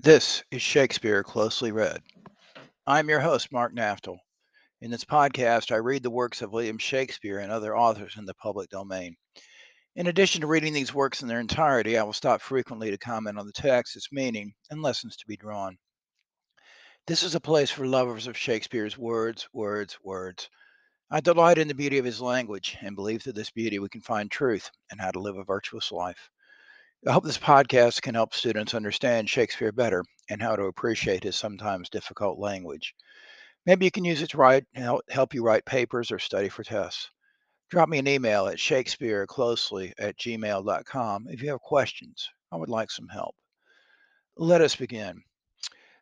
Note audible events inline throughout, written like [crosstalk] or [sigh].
This is Shakespeare Closely Read. I'm your host, Mark Naftel. In this podcast, I read the works of William Shakespeare and other authors in the public domain. In addition to reading these works in their entirety, I will stop frequently to comment on the text, its meaning, and lessons to be drawn. This is a place for lovers of Shakespeare's words, words, words. I delight in the beauty of his language and believe through this beauty we can find truth and how to live a virtuous life. I hope this podcast can help students understand Shakespeare better and how to appreciate his sometimes difficult language. Maybe you can use it to write, help you write papers or study for tests. Drop me an email at shakespeareclosely at gmail.com if you have questions. I would like some help. Let us begin.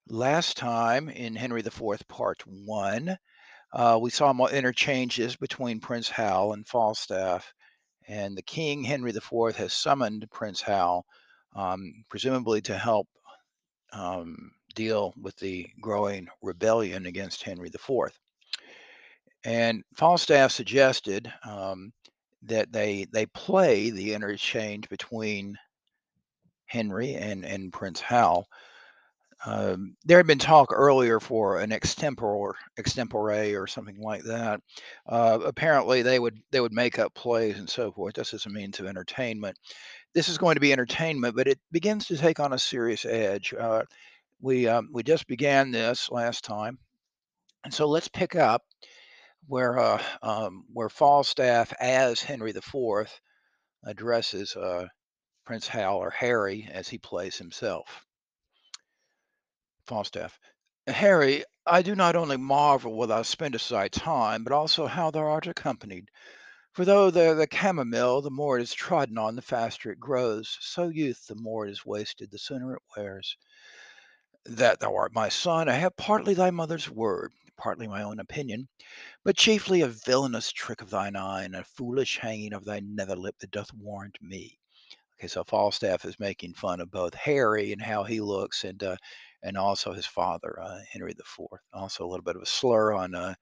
Last time in Henry IV, Part 1, uh, we saw more interchanges between Prince Hal and Falstaff and the king, Henry IV, has summoned Prince Hal, um, presumably to help um, deal with the growing rebellion against Henry IV. And Falstaff suggested um, that they they play the interchange between Henry and, and Prince Hal um, there had been talk earlier for an extempore, extempore or something like that. Uh, apparently, they would they would make up plays and so forth. This is a means of entertainment. This is going to be entertainment, but it begins to take on a serious edge. Uh, we um, we just began this last time, and so let's pick up where uh, um, where Falstaff as Henry IV addresses uh, Prince Hal or Harry as he plays himself. Falstaff. Harry, I do not only marvel thou spendest thy time, but also how thou art accompanied. For though the, the camomile, the more it is trodden on, the faster it grows, so youth, the more it is wasted, the sooner it wears. That thou art my son, I have partly thy mother's word, partly my own opinion, but chiefly a villainous trick of thine eye, and a foolish hanging of thy nether lip that doth warrant me. Okay, so Falstaff is making fun of both Harry and how he looks, and uh, and also his father, uh, Henry IV. Also a little bit of a slur on uh,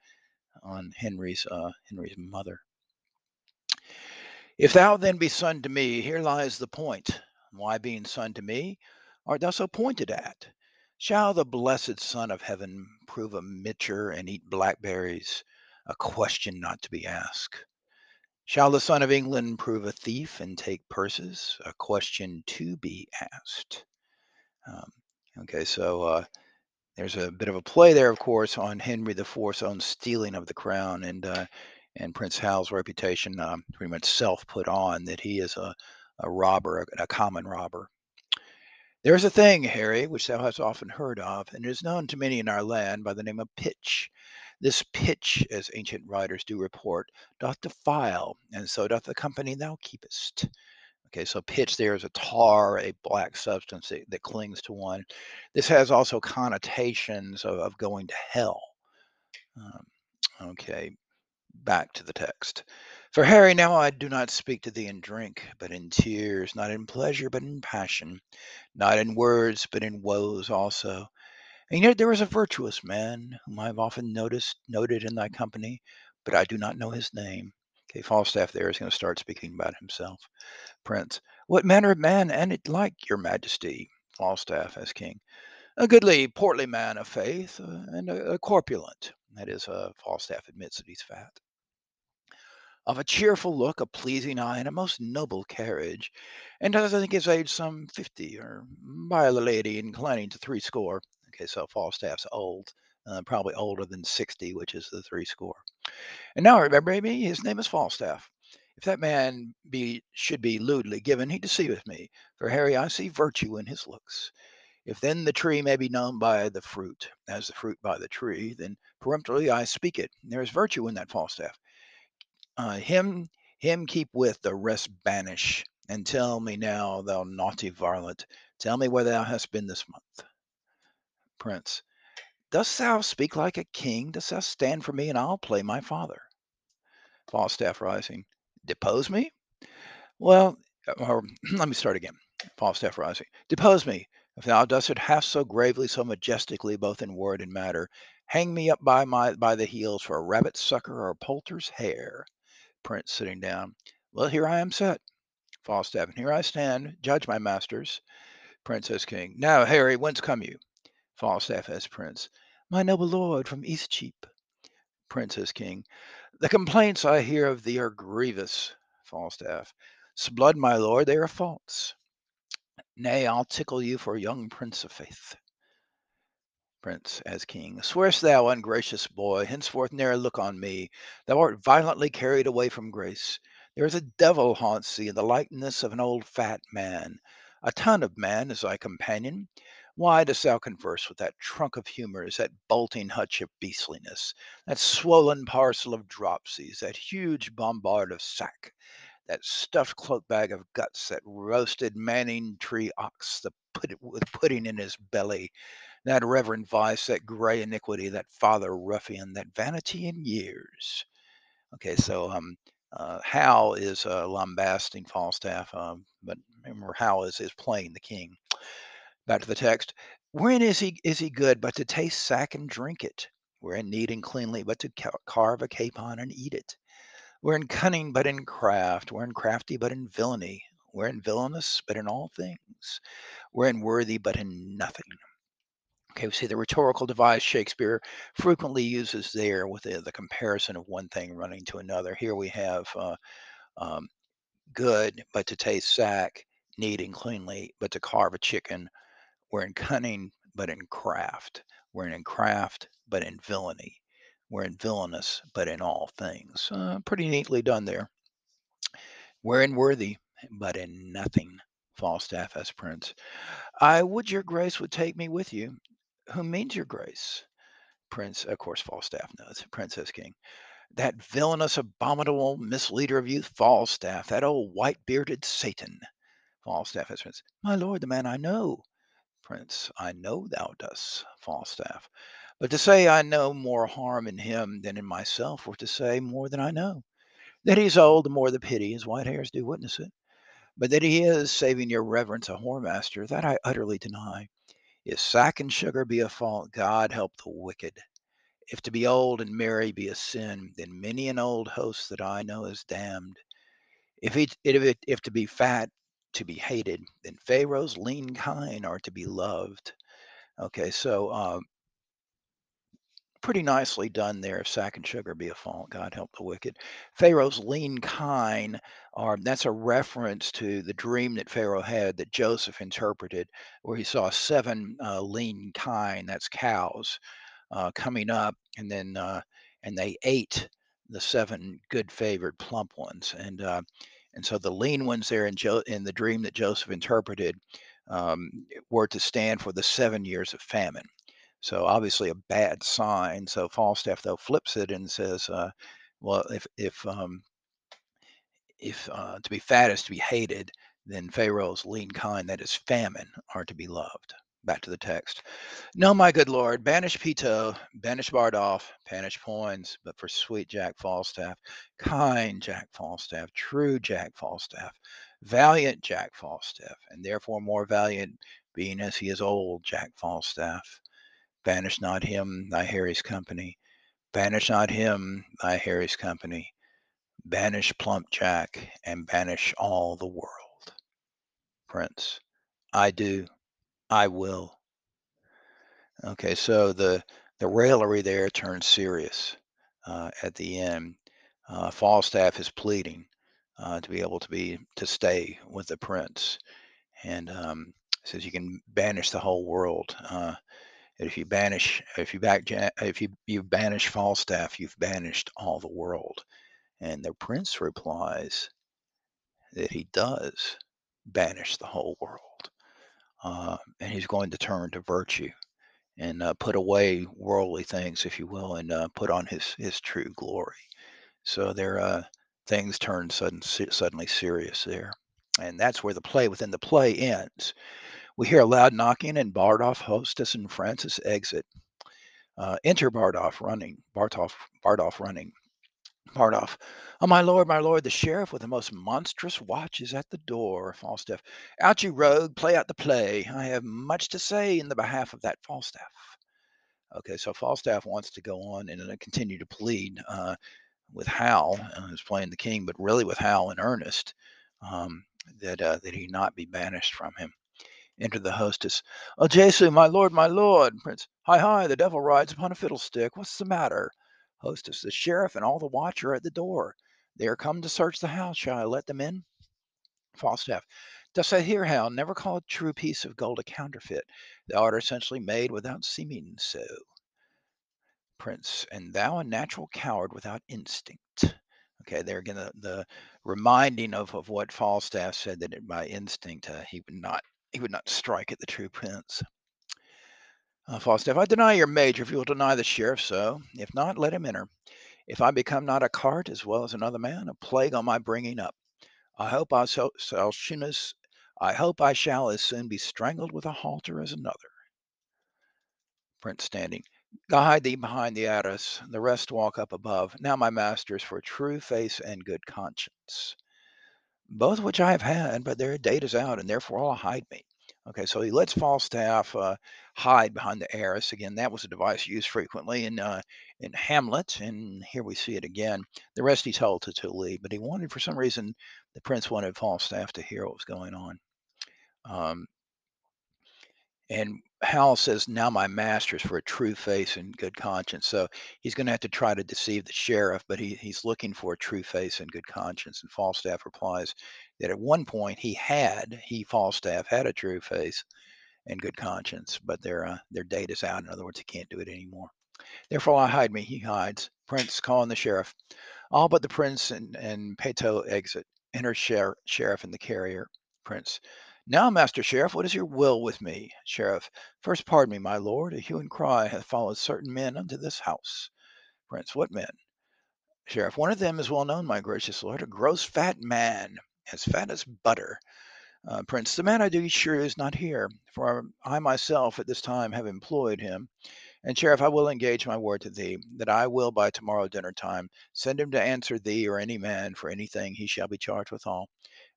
on Henry's uh, Henry's mother. If thou then be son to me, here lies the point. Why being son to me art thou so pointed at? Shall the blessed Son of Heaven prove a mitcher and eat blackberries? A question not to be asked. Shall the Son of England prove a thief and take purses? A question to be asked. Um, okay, so uh, there's a bit of a play there, of course, on Henry IV's own stealing of the crown and uh, and Prince Hal's reputation, um, pretty much self put on that he is a, a robber, a, a common robber. There's a thing, Harry, which thou hast often heard of, and is known to many in our land by the name of pitch. This pitch, as ancient writers do report, doth defile, and so doth the company thou keepest. Okay, so pitch there is a tar, a black substance that, that clings to one. This has also connotations of, of going to hell. Um, okay, back to the text. For Harry, now I do not speak to thee in drink, but in tears, not in pleasure, but in passion, not in words, but in woes also. And yet there is a virtuous man whom I have often noticed noted in thy company, but I do not know his name. Okay, Falstaff there is going to start speaking about himself. Prince, what manner of man and it like your majesty? Falstaff as king. A goodly, portly man of faith, uh, and a, a, corpulent. That is, uh, Falstaff admits that he's fat. Of a cheerful look, a pleasing eye, and a most noble carriage, and does I think his age some fifty, or by the lady inclining to threescore. Okay, so Falstaff's old, uh, probably older than 60, which is the three score. And now remember me, his name is Falstaff. If that man be should be lewdly given, he deceiveth me. For Harry, I see virtue in his looks. If then the tree may be known by the fruit, as the fruit by the tree, then peremptorily I speak it. There is virtue in that Falstaff. Uh, him, him keep with, the rest banish. And tell me now, thou naughty varlet, tell me where thou hast been this month. Prince. Dost thou speak like a king? Dost thou stand for me, and I'll play my father? Falstaff rising. Depose me? Well, uh, or [clears throat] let me start again. Falstaff rising. Depose me, if thou dost it half so gravely, so majestically, both in word and matter. Hang me up by my by the heels for a rabbit sucker or a poulter's hare. Prince sitting down. Well, here I am set. Falstaff, and here I stand. Judge, my masters. Prince as king. Now, Harry, whence come you? Falstaff as prince. My noble lord, from Eastcheap. Prince as king. The complaints I hear of thee are grievous. Falstaff. S'blood, my lord, they are false. Nay, I'll tickle you for young prince of faith. Prince as king. Swearest thou, ungracious boy, henceforth ne'er look on me? Thou art violently carried away from grace. There is a devil haunts thee in the likeness of an old fat man. A ton of man is thy companion. Why dost thou converse with that trunk of humours, that bolting hutch of beastliness, that swollen parcel of dropsies, that huge bombard of sack, that stuffed cloak bag of guts, that roasted Manningtree ox, the put with pudding in his belly, that reverend vice, that grey iniquity, that father ruffian, that vanity in years. Okay, so um, uh, Hal is uh, lambasting Falstaff, um, but remember Hal is is playing the king. Back to the text. Wherein is he is he good but to taste sack and drink it? Wherein neat and cleanly but to ca- carve a capon and eat it? Wherein cunning but in craft? Wherein crafty but in villainy? Wherein villainous but in all things? Wherein worthy but in nothing? Okay, we see the rhetorical device Shakespeare frequently uses there with the, the comparison of one thing running to another. Here we have uh, um, good, but to taste sack, neat and cleanly, but to carve a chicken. We're in cunning, but in craft. We're in craft, but in villainy. We're in villainous, but in all things. Uh, pretty neatly done there. We're in worthy, but in nothing. Falstaff as prince. I would your grace would take me with you. Who means your grace? Prince, of course, Falstaff knows. Princess King. That villainous, abominable misleader of youth, Falstaff, that old white bearded Satan. Falstaff as prince. My lord, the man I know. Prince. I know thou dost, Falstaff. But to say I know more harm in him than in myself were to say more than I know. That he's old, the more the pity, his white hairs do witness it. But that he is, saving your reverence, a whoremaster, that I utterly deny. If sack and sugar be a fault, God help the wicked. If to be old and merry be a sin, then many an old host that I know is damned. If it, if, it, if to be fat to be hated, then Pharaoh's lean kine are to be loved. Okay, so uh, pretty nicely done there. If sack and sugar be a fault, God help the wicked. Pharaoh's lean kine are that's a reference to the dream that Pharaoh had that Joseph interpreted, where he saw seven uh, lean kine, that's cows, uh, coming up, and then uh, and they ate the seven good favored plump ones, and uh, and so the lean ones there in jo- in the dream that Joseph interpreted um, were to stand for the seven years of famine. So obviously a bad sign. So Falstaff though flips it and says, uh, well, if if um, if uh, to be fat is to be hated, then Pharaoh's lean kine, that is famine, are to be loved. Back to the text. No, my good lord, banish Peto, banish Bardolph, banish Poins, but for sweet Jack Falstaff, kind Jack Falstaff, true Jack Falstaff, valiant Jack Falstaff, and therefore more valiant, being as he is old, Jack Falstaff. Banish not him, thy Harry's company. Banish not him, thy Harry's company. Banish plump Jack, and banish all the world. Prince. I do. I will. Okay, so the the raillery there turns serious uh, at the end. Uh, Falstaff is pleading uh, to be able to be to stay with the prince, and um, says you can banish the whole world. Uh, if you banish, if you back, if you you banish Falstaff, you've banished all the world. And the prince replies that he does banish the whole world, uh, and he's going to turn to virtue and uh, put away worldly things, if you will, and uh, put on his his true glory. So there, uh, things turn sudden, suddenly serious there, and that's where the play within the play ends. We hear a loud knocking, and Bardolph, hostess, and Francis exit. Uh, enter Bardolph running. Bardolph, Bardolph running. Bardolph. Oh, my lord, my lord, the sheriff with the most monstrous watch is at the door. Falstaff. Out, you rogue, play out the play. I have much to say in the behalf of that Falstaff. Okay, so Falstaff wants to go on and uh, continue to plead uh, with Hal, uh, who's playing the king, but really with Hal in earnest, um, that uh, that he not be banished from him. Enter the hostess. Oh, Jesu, my lord, my lord. Prince. Hi, hi, the devil rides upon a fiddlestick. What's the matter? Hostess. The sheriff and all the watch are at the door. They are come to search the house. Shall I let them in? Falstaff. Dost thou hear, Hal? Never call a true piece of gold a counterfeit. Thou art essentially made without seeming so. Prince. And thou a natural coward without instinct. Okay, there again, the, the reminding of, of what Falstaff said that it, by instinct uh, he would not he would not strike at the true prince. Uh, Falstaff, I deny your major if you will deny the sheriff so. If not, let him enter. If I become not a cart as well as another man, a plague on my bringing up. I hope I shall, soon as I hope I shall as soon be strangled with a halter as another. Prince standing. Guide thee behind the arras, the rest walk up above. Now, my masters, for true face and good conscience both which I have had, but their date is out, and therefore I'll hide me. Okay, so he lets Falstaff uh, hide behind the arras. Again, that was a device used frequently in uh, in Hamlet, and here we see it again. The rest he told to, leave, but he wanted, for some reason, the prince wanted Falstaff to hear what was going on. Um, and Hal says, Now my master's for a true face and good conscience. So he's going to have to try to deceive the sheriff, but he, he's looking for a true face and good conscience. And Falstaff replies that at one point he had, he, Falstaff, had a true face and good conscience, but their, uh, their date is out. In other words, he can't do it anymore. Therefore, I hide me. He hides. Prince calling the sheriff. All but the prince and, and Peto exit. Enter sher- sheriff and the carrier. Prince. Now, Master Sheriff, what is your will with me? Sheriff. First pardon me, my lord. A hue and cry hath followed certain men unto this house. Prince. What men? Sheriff. One of them is well known, my gracious lord, a gross fat man, as fat as butter. Uh, Prince. The man I do sure is not here, for I myself at this time have employed him. And Sheriff, I will engage my word to thee, that I will by tomorrow dinner time send him to answer thee or any man for anything he shall be charged withal.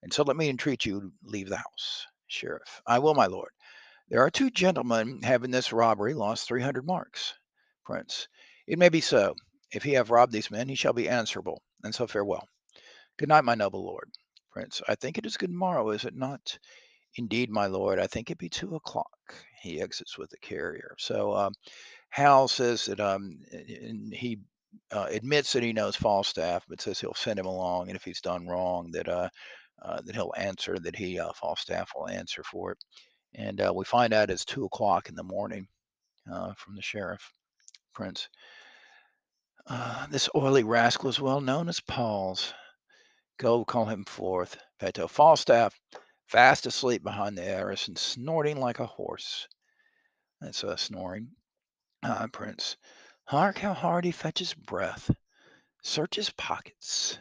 And so let me entreat you leave the house. Sheriff. I will, my lord. There are two gentlemen have in this robbery lost three hundred marks. Prince. It may be so. If he have robbed these men, he shall be answerable. And so farewell. Good night, my noble lord. Prince. I think it is good morrow, is it not? Indeed, my lord, I think it be two o'clock. He exits with the carrier. So um, Hal says that um, and he uh, admits that he knows Falstaff, but says he'll send him along, and if he's done wrong, that uh, uh, that he'll answer, that he uh, Falstaff will answer for it. And uh, we find out it's two o'clock in the morning uh, from the sheriff, Prince. This oily rascal is well known as Paul's. Go call him forth. Peto Falstaff, fast asleep behind the arras and snorting like a horse. That's uh, snoring. Uh, Prince. Hark how hard he fetches breath. Search his pockets.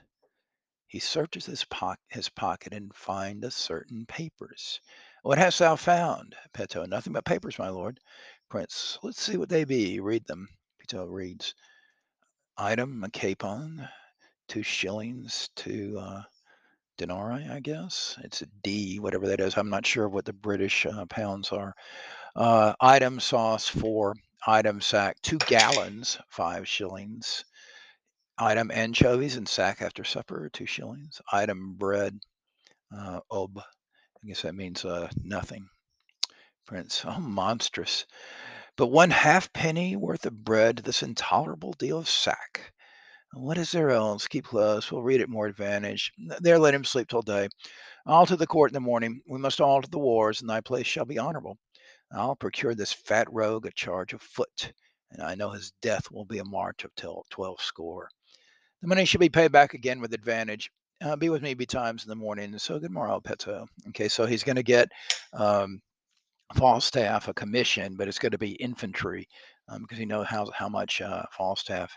He searches his, po- his pocket and findeth certain papers. What hast thou found? Peto. Nothing but papers, my lord. Prince. Let's see what they be. Read them. Peto reads. Item, a capon, two shillings, to uh, denarii, I guess. It's a D, whatever that is. I'm not sure what the British uh, pounds are. Uh, item sauce, four item sack, two gallons, five shillings. Item anchovies and sack after supper, two shillings. Item bread, uh, ob. I guess that means uh, nothing. Prince, oh, monstrous. But one half penny worth of bread, this intolerable deal of sack. What is there else? Keep close. We'll read it more advantage. There, let him sleep till day. All to the court in the morning. We must all to the wars, and thy place shall be honorable. I'll procure this fat rogue a charge of foot, and I know his death will be a march of till twelve score. The money should be paid back again with advantage. Uh, be with me betimes in the morning. So good morrow, Peto. Okay, so he's going to get um, Falstaff a commission, but it's going to be infantry um, because he knows how how much uh, Falstaff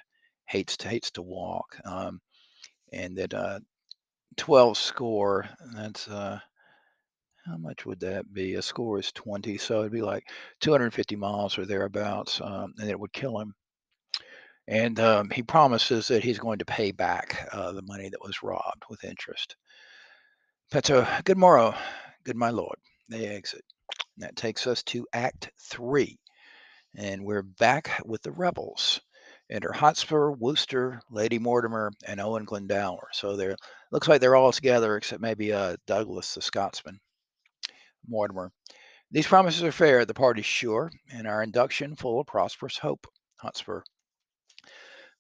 hates to hates to walk, um, and that uh, twelve score. That's uh, how much would that be? A score is 20, so it'd be like 250 miles or thereabouts, um, and it would kill him. And um, he promises that he's going to pay back uh, the money that was robbed with interest. Peto, good morrow, good my lord. They exit. And that takes us to Act Three, and we're back with the rebels. Enter Hotspur, Worcester, Lady Mortimer, and Owen Glendower. So there looks like they're all together except maybe uh, Douglas, the Scotsman. Mortimer. These promises are fair, the party's sure, and our induction full of prosperous hope. Hotspur.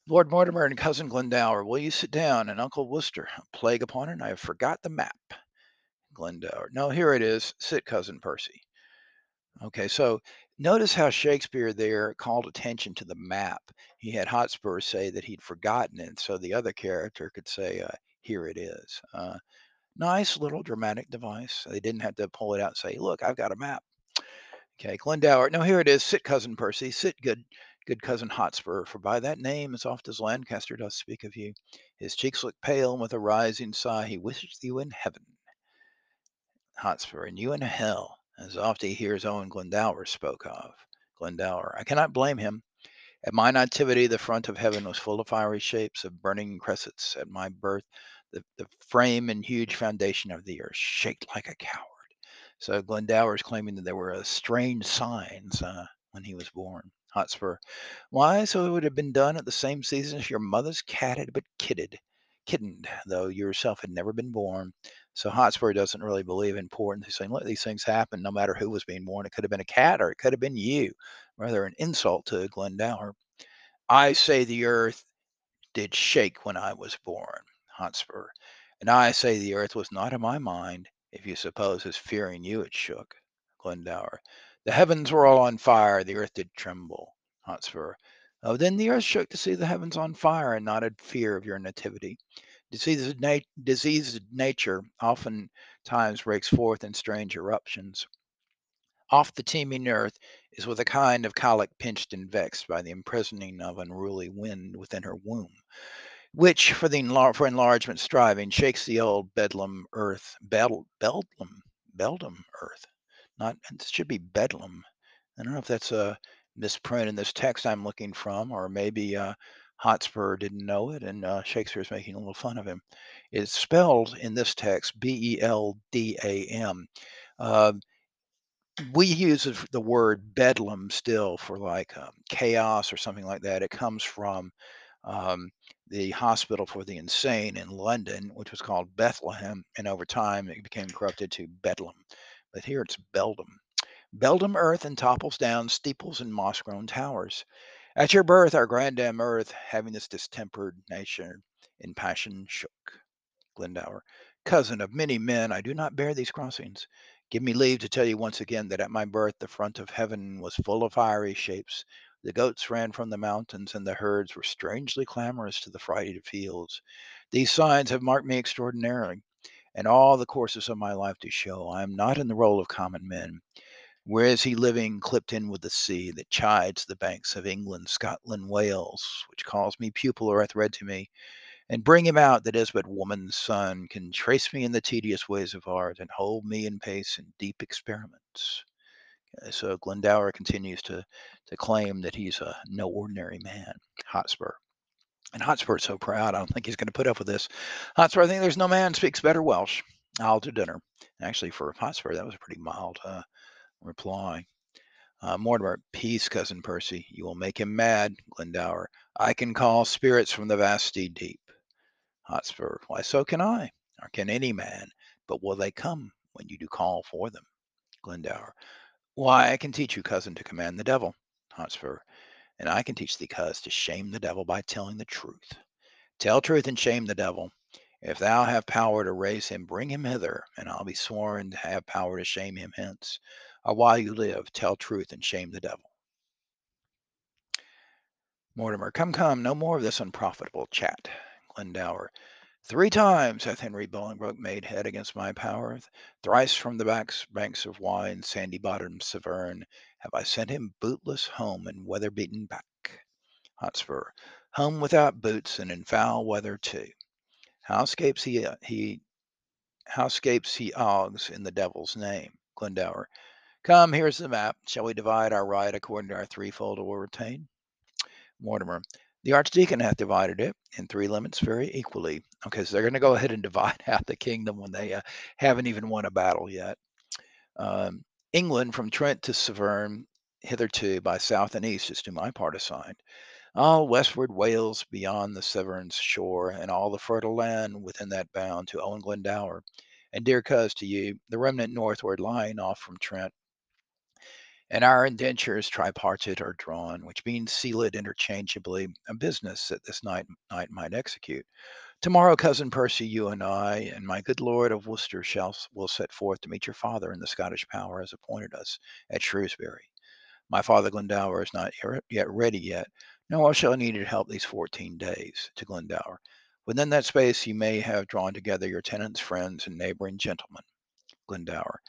Lord Mortimer and Cousin Glendower, will you sit down? And Uncle Worcester, plague upon it, I have forgot the map. Glendower. No, here it is. Sit, Cousin Percy. Okay, so notice how Shakespeare there called attention to the map. He had Hotspur say that he'd forgotten it, so the other character could say, uh, "Here it is." Uh, nice little dramatic device. They didn't have to pull it out and say, "Look, I've got a map." Okay, Glendower. No, here it is. Sit, cousin Percy. Sit, good, good cousin Hotspur. For by that name, as oft as Lancaster does speak of you, his cheeks look pale, and with a rising sigh, he wishes you in heaven. Hotspur, and you in hell as oft he hears Owen Glendower spoke of. Glendower, I cannot blame him. At my nativity, the front of heaven was full of fiery shapes of burning cressets. At my birth, the, the frame and huge foundation of the earth shaked like a coward. So Glendower is claiming that there were uh, strange signs uh, when he was born. Hotspur, why, so it would have been done at the same season as your mother's cat had but kidded, kittened, though yourself had never been born. So Hotspur doesn't really believe in porn. He's saying, look, these things happen no matter who was being born. It could have been a cat or it could have been you. Rather an insult to Glendower. I say the earth did shake when I was born, Hotspur. And I say the earth was not in my mind, if you suppose as fearing you it shook. Glendower. The heavens were all on fire, the earth did tremble. Hotspur. Oh, then the earth shook to see the heavens on fire and not at fear of your nativity. Diseased, nat- diseased nature oftentimes breaks forth in strange eruptions. Off the teeming earth is with a kind of colic pinched and vexed by the imprisoning of unruly wind within her womb, which for the enlar- for enlargement striving shakes the old bedlam earth, bedlam, bedlam, earth. Not it should be bedlam. I don't know if that's a misprint in this text I'm looking from, or maybe uh, Hotspur didn't know it, and uh, Shakespeare's making a little fun of him. It's spelled in this text B E L D A M. Uh, we use the word bedlam still for like um, chaos or something like that. It comes from um, the hospital for the insane in London, which was called Bethlehem, and over time it became corrupted to Bedlam. But here it's Beldam. Beldam earth and topples down steeples and moss grown towers. At your birth, our grandam earth, having this distempered nation in passion shook. Glendower, cousin of many men, I do not bear these crossings. Give me leave to tell you once again that at my birth the front of heaven was full of fiery shapes. The goats ran from the mountains, and the herds were strangely clamorous to the frighted fields. These signs have marked me extraordinarily, and all the courses of my life do show I am not in the roll of common men. Where is he living, clipped in with the sea that chides the banks of England, Scotland, Wales, which calls me pupil or hath read to me? And bring him out that is but woman's son, can trace me in the tedious ways of art, and hold me in pace in deep experiments. Uh, So Glendower continues to to claim that he's a no ordinary man, Hotspur. And Hotspur's so proud, I don't think he's going to put up with this. Hotspur, I think there's no man speaks better Welsh. I'll to dinner. Actually, for Hotspur, that was a pretty mild uh, reply. Uh, Mortimer, peace, cousin Percy. You will make him mad, Glendower. I can call spirits from the vasty deep. Hotspur, why so can I, or can any man, but will they come when you do call for them? Glendower, why I can teach you, cousin, to command the devil. Hotspur, and I can teach thee, cuz, to shame the devil by telling the truth. Tell truth and shame the devil. If thou have power to raise him, bring him hither, and I'll be sworn to have power to shame him hence. While you live, tell truth and shame the devil. Mortimer, come, come, no more of this unprofitable chat. Glendower, three times hath Henry Bolingbroke made head against my power. Thrice from the backs, banks of wine, sandy bottomed Severn, have I sent him bootless home and weather beaten back. Hotspur, home without boots and in foul weather too. How scapes he uh, he how scapes he Oggs in the devil's name? Glendower, come, here's the map. Shall we divide our right according to our threefold will retain? Mortimer, the archdeacon hath divided it in three limits very equally. Okay, so they're going to go ahead and [laughs] divide out the kingdom when they uh, haven't even won a battle yet. Um, England from Trent to Severn, hitherto by south and east is to my part assigned. All westward Wales beyond the Severn's shore, and all the fertile land within that bound to Owen Glendower. And dear cuz to you, the remnant northward lying off from Trent and our indentures tripartite are drawn, which being sealed interchangeably, a business that this night, night might execute. Tomorrow, cousin Percy, you and I, and my good lord of Worcester shall will set forth to meet your father in the Scottish power as appointed us at Shrewsbury. My father Glendower is not yet ready yet, shall I need your help these fourteen days. To Glendower. Within that space you may have drawn together your tenants, friends, and neighboring gentlemen. Glendower.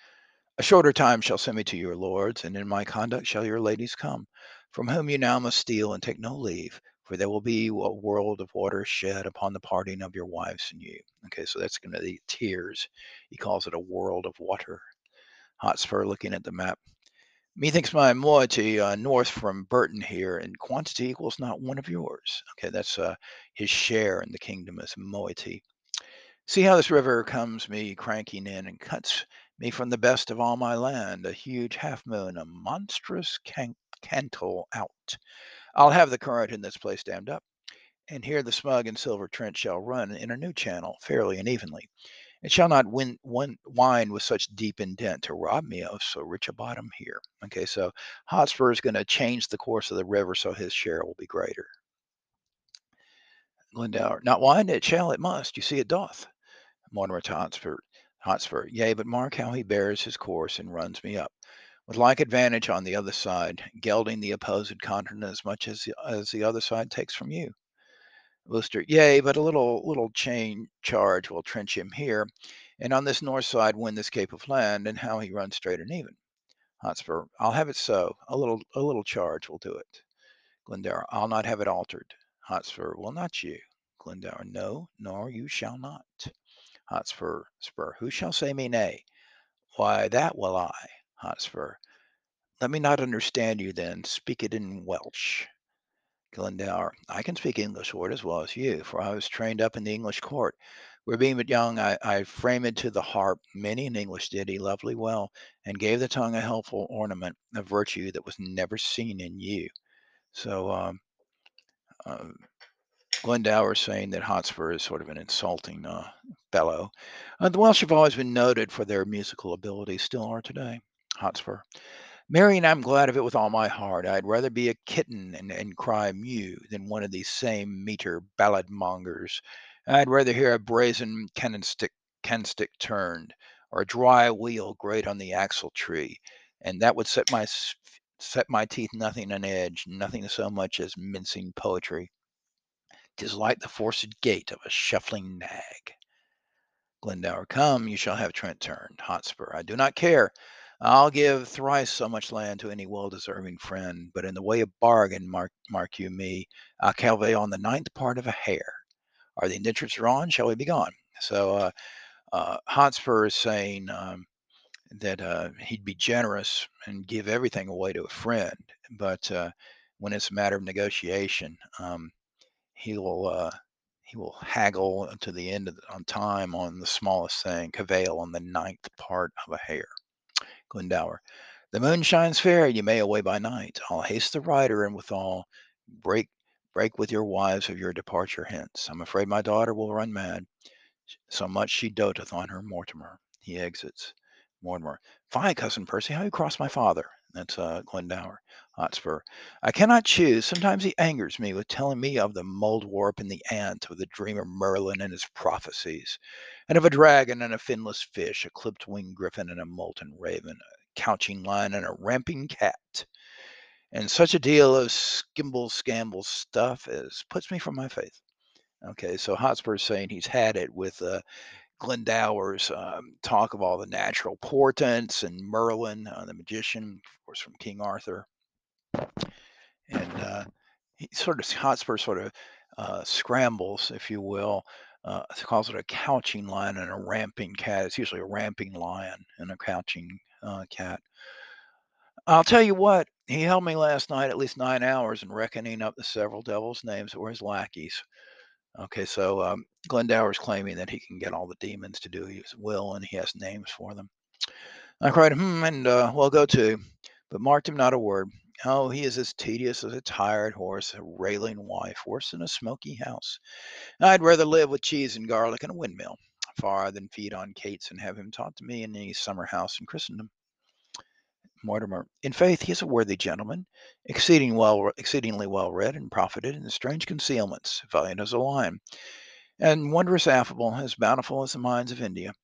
A shorter time shall send me to your lords, and in my conduct shall your ladies come, from whom you now must steal and take no leave, for there will be a world of water shed upon the parting of your wives and you. Okay, so that's going to be tears. He calls it a world of water. Hotspur looking at the map. Methinks my moiety uh, north from Burton here in quantity equals not one of yours. Okay, that's uh, his share in the kingdom as moiety. See how this river comes me cranking in and cuts me from the best of all my land, a huge half moon, a monstrous can- cantle out. I'll have the current in this place dammed up, and here the smug and silver trench shall run in a new channel, fairly and evenly. It shall not win, win, wind with such deep indent to rob me of so rich a bottom here. Okay, so Hotspur is going to change the course of the river so his share will be greater. Glendower, not wind it shall, it must. You see it doth. Mortimer to Hotspur, Hotspur, yea, but mark how he bears his course and runs me up. With like advantage on the other side, gelding the opposed continent as much as, as the other side takes from you. Worcester, yea, but a little little chain charge will trench him here, and on this north side win this cape of land, and how he runs straight and even. Hotspur, I'll have it so. A little a little charge will do it. Glendower, I'll not have it altered. Hotspur, will not you? Glendower, no, nor you shall not. Hotspur, Spur, who shall say me nay? Why, that will I. Hotspur, let me not understand you then. Speak it in Welsh. Glendower, I can speak English word as well as you, for I was trained up in the English court, where being but young, I, I framed to the harp many an English ditty lovely well, and gave the tongue a helpful ornament of virtue that was never seen in you. So, um, uh, Glendower saying that Hotspur is sort of an insulting uh, fellow. Uh, the Welsh have always been noted for their musical ability, still are today. Hotspur. Marian, I'm glad of it with all my heart. I'd rather be a kitten and, and cry mew than one of these same meter ballad mongers. I'd rather hear a brazen candlestick, candlestick turned, or a dry wheel grate on the axle tree, and that would set my set my teeth nothing on edge, nothing so much as mincing poetry. Tis like the forced gait of a shuffling nag. Glendower, come, you shall have Trent turned. Hotspur, I do not care. I'll give thrice so much land to any well-deserving friend, but in the way of bargain, mark, mark you me, I'll calve on the ninth part of a hair. Are the indentures drawn? Shall we be gone? So uh, uh, Hotspur is saying um, that uh, he'd be generous and give everything away to a friend, but uh, when it's a matter of negotiation, um, he will uh, he will haggle to the end of the, on time on the smallest thing, cavale on the ninth part of a hair. Glendower. The moon shines fair, you may away by night. I'll haste the rider, and withal break break with your wives of your departure hence. I'm afraid my daughter will run mad, so much she doteth on her Mortimer. He exits. Mortimer. Fie, cousin Percy, how you cross my father. That's uh, Glendower. Hotspur. I cannot choose. Sometimes he angers me with telling me of the Mouldiwarp and the ant, of the dreamer Merlin and his prophecies and of a dragon and a finless fish, a clipped winged griffin and a molten raven, a couching lion and a ramping cat. And such a deal of skimble scamble stuff as puts me from my faith. Okay, so Hotspur's saying he's had it with uh, Glendower's um, talk of all the natural portents and Merlin, uh, the magician, of course, from King Arthur. And uh, he sort of, Hotspur sort of uh, scrambles, if you will, uh, calls it a couching lion and a ramping cat. It's usually a ramping lion and a couching uh, cat. I'll tell you what, he held me last night at least nine hours in reckoning up the several devils' names that were his lackeys. Okay, so um, Glendower's claiming that he can get all the demons to do his will and he has names for them. I cried, hmm, and uh, well, go to, but marked him not a word. Oh, he is as tedious as a tired horse, a railing wife, worse than a smoky house. I'd rather live with cheese and garlic and a windmill, far than feed on cates and have him taught to me in any summer house in Christendom. Mortimer. In faith, he is a worthy gentleman, exceeding well, exceedingly well read and profited in strange concealments, valiant as a lion, and wondrous affable, as bountiful as the mines of India.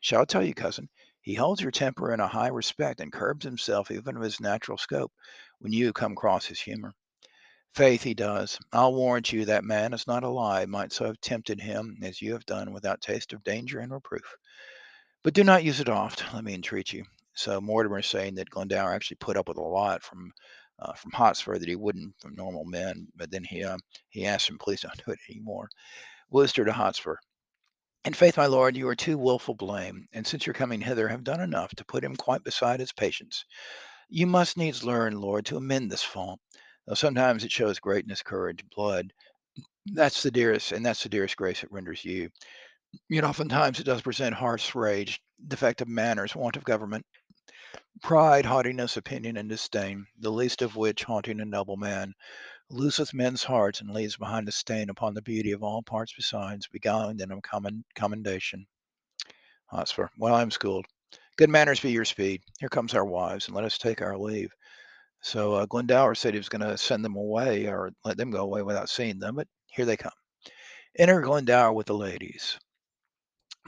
Shall I tell you, cousin, he holds your temper in a high respect and curbs himself even of his natural scope when you come across his humor. Faith, he does. I'll warrant you that man is not a lie might so have tempted him as you have done without taste of danger and reproof. But do not use it oft, let me entreat you. So Mortimer is saying that Glendower actually put up with a lot from uh, from Hotspur that he wouldn't from normal men, but then he uh, he asked him, please don't do it anymore. Worcester to Hotspur. In faith, my lord, you are too wilful blame, and since your coming hither have done enough to put him quite beside his patience. You must needs learn, Lord, to amend this fault, though sometimes it shows greatness, courage, blood. That's the dearest, and that's the dearest grace it renders you. Yet oftentimes it does present harsh rage, defective manners, want of government, pride, haughtiness, opinion, and disdain, the least of which, haunting a noble man, looseth men's hearts and leaves behind a stain upon the beauty of all parts besides, beguiling them common commendation. Hotspur. Well, I'm schooled. Good manners be your speed. Here comes our wives, and let us take our leave. So uh, Glendower said he was going to send them away or let them go away without seeing them, but here they come. Enter Glendower with the ladies.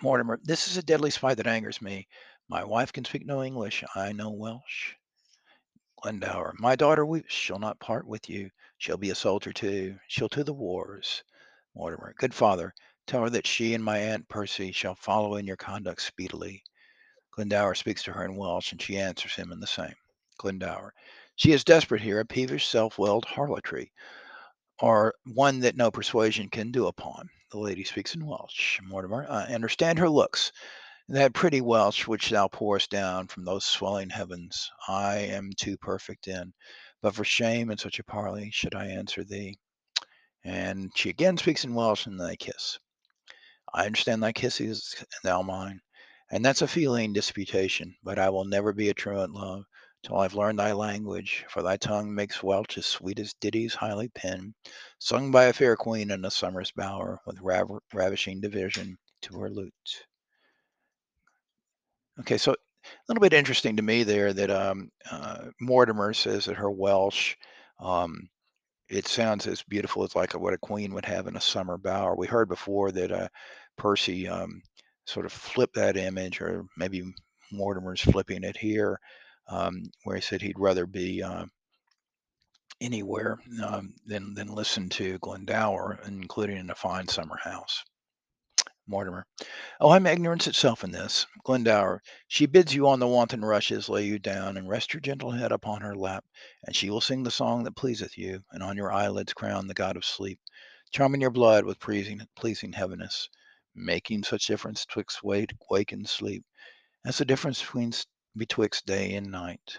Mortimer, this is a deadly spite that angers me. My wife can speak no English. I know Welsh. Glendower, my daughter weeps. She'll not part with you. She'll be a soldier too. She'll to the wars. Mortimer, good father, tell her that she and my aunt Percy shall follow in your conduct speedily. Glendower speaks to her in Welsh, and she answers him in the same. Glendower, she is desperate here, a peevish, self-willed harlotry, or one that no persuasion can do upon. The lady speaks in Welsh. Mortimer, I understand her looks. That pretty Welsh which thou pourest down from those swelling heavens, I am too perfect in. But for shame in such a parley should I answer thee. And she again speaks in Welsh, and they kiss. I understand thy kisses, and thou mine. And that's a feeling disputation, but I will never be a truant love till I've learned thy language, for thy tongue makes Welsh as sweet as ditties highly penned, sung by a fair queen in a summer's bower, with rav- ravishing division to her lute. Okay, so a little bit interesting to me there that um, uh, Mortimer says that her Welsh, um, it sounds as beautiful as like what a queen would have in a summer bower. We heard before that uh, Percy um, sort of flip that image, or maybe Mortimer's flipping it here, um, where he said he'd rather be uh, anywhere um, than than listen to Glendower, including in a fine summer house. Mortimer. Oh, I'm ignorance itself in this. Glendower, she bids you on the wanton rushes lay you down, and rest your gentle head upon her lap, and she will sing the song that pleaseth you, and on your eyelids crown the god of sleep, charming your blood with pleasing, pleasing heaviness, making such difference twixt wake, wake and sleep, as the difference between betwixt day and night.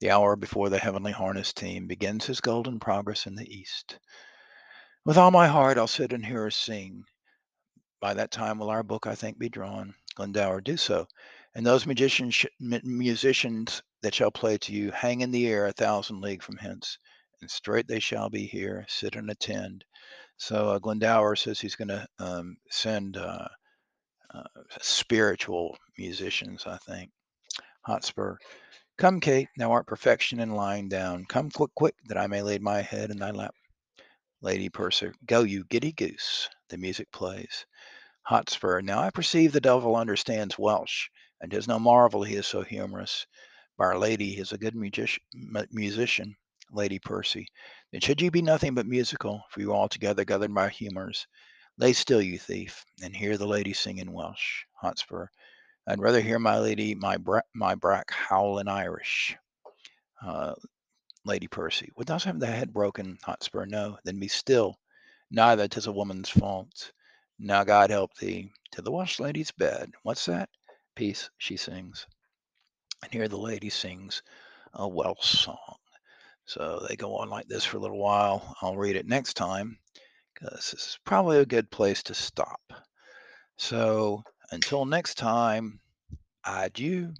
The hour before the heavenly harness team begins his golden progress in the east. With all my heart I'll sit and hear her sing, by that time will our book, I think, be drawn. Glendower, do so. And those magicians, musicians that shall play to you, hang in the air a thousand league from hence, and straight they shall be here, sit and attend. So uh, Glendower says he's going to um, send uh, uh, spiritual musicians, I think. Hotspur, come, Kate, thou art perfection in lying down. Come quick, quick, that I may lay my head in thy lap. Lady Percy, go you giddy goose. The music plays. Hotspur. Now I perceive the devil understands Welsh, and 'tis no marvel he is so humorous. Our lady, is a good music- musician, Lady Percy. Then should you be nothing but musical, for you all together gathered my humours. Lay still, you thief, and hear the lady sing in Welsh. Hotspur. I'd rather hear my lady, my bra- my brack howl in Irish. Uh, Lady Percy. Would thou have thy head broken, Hotspur? No, then be still. Neither 'tis a woman's fault. Now God help thee to the wash lady's bed. What's that? Peace, she sings. And here the lady sings a Welsh song. So they go on like this for a little while. I'll read it next time because this is probably a good place to stop. So until next time, adieu.